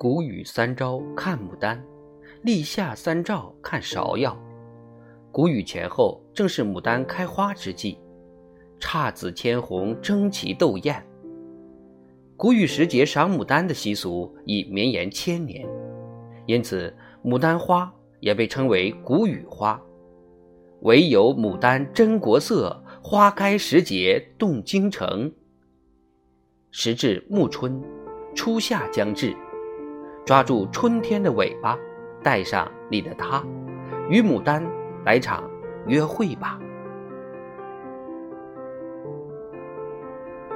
谷雨三朝看牡丹，立夏三照看芍药。谷雨前后正是牡丹开花之际，姹紫千红争奇斗艳。谷雨时节赏牡丹的习俗已绵延千年，因此牡丹花也被称为谷雨花。唯有牡丹真国色，花开时节动京城。时至暮春，初夏将至，抓住春天的尾巴，带上你的他，与牡丹来场约会吧。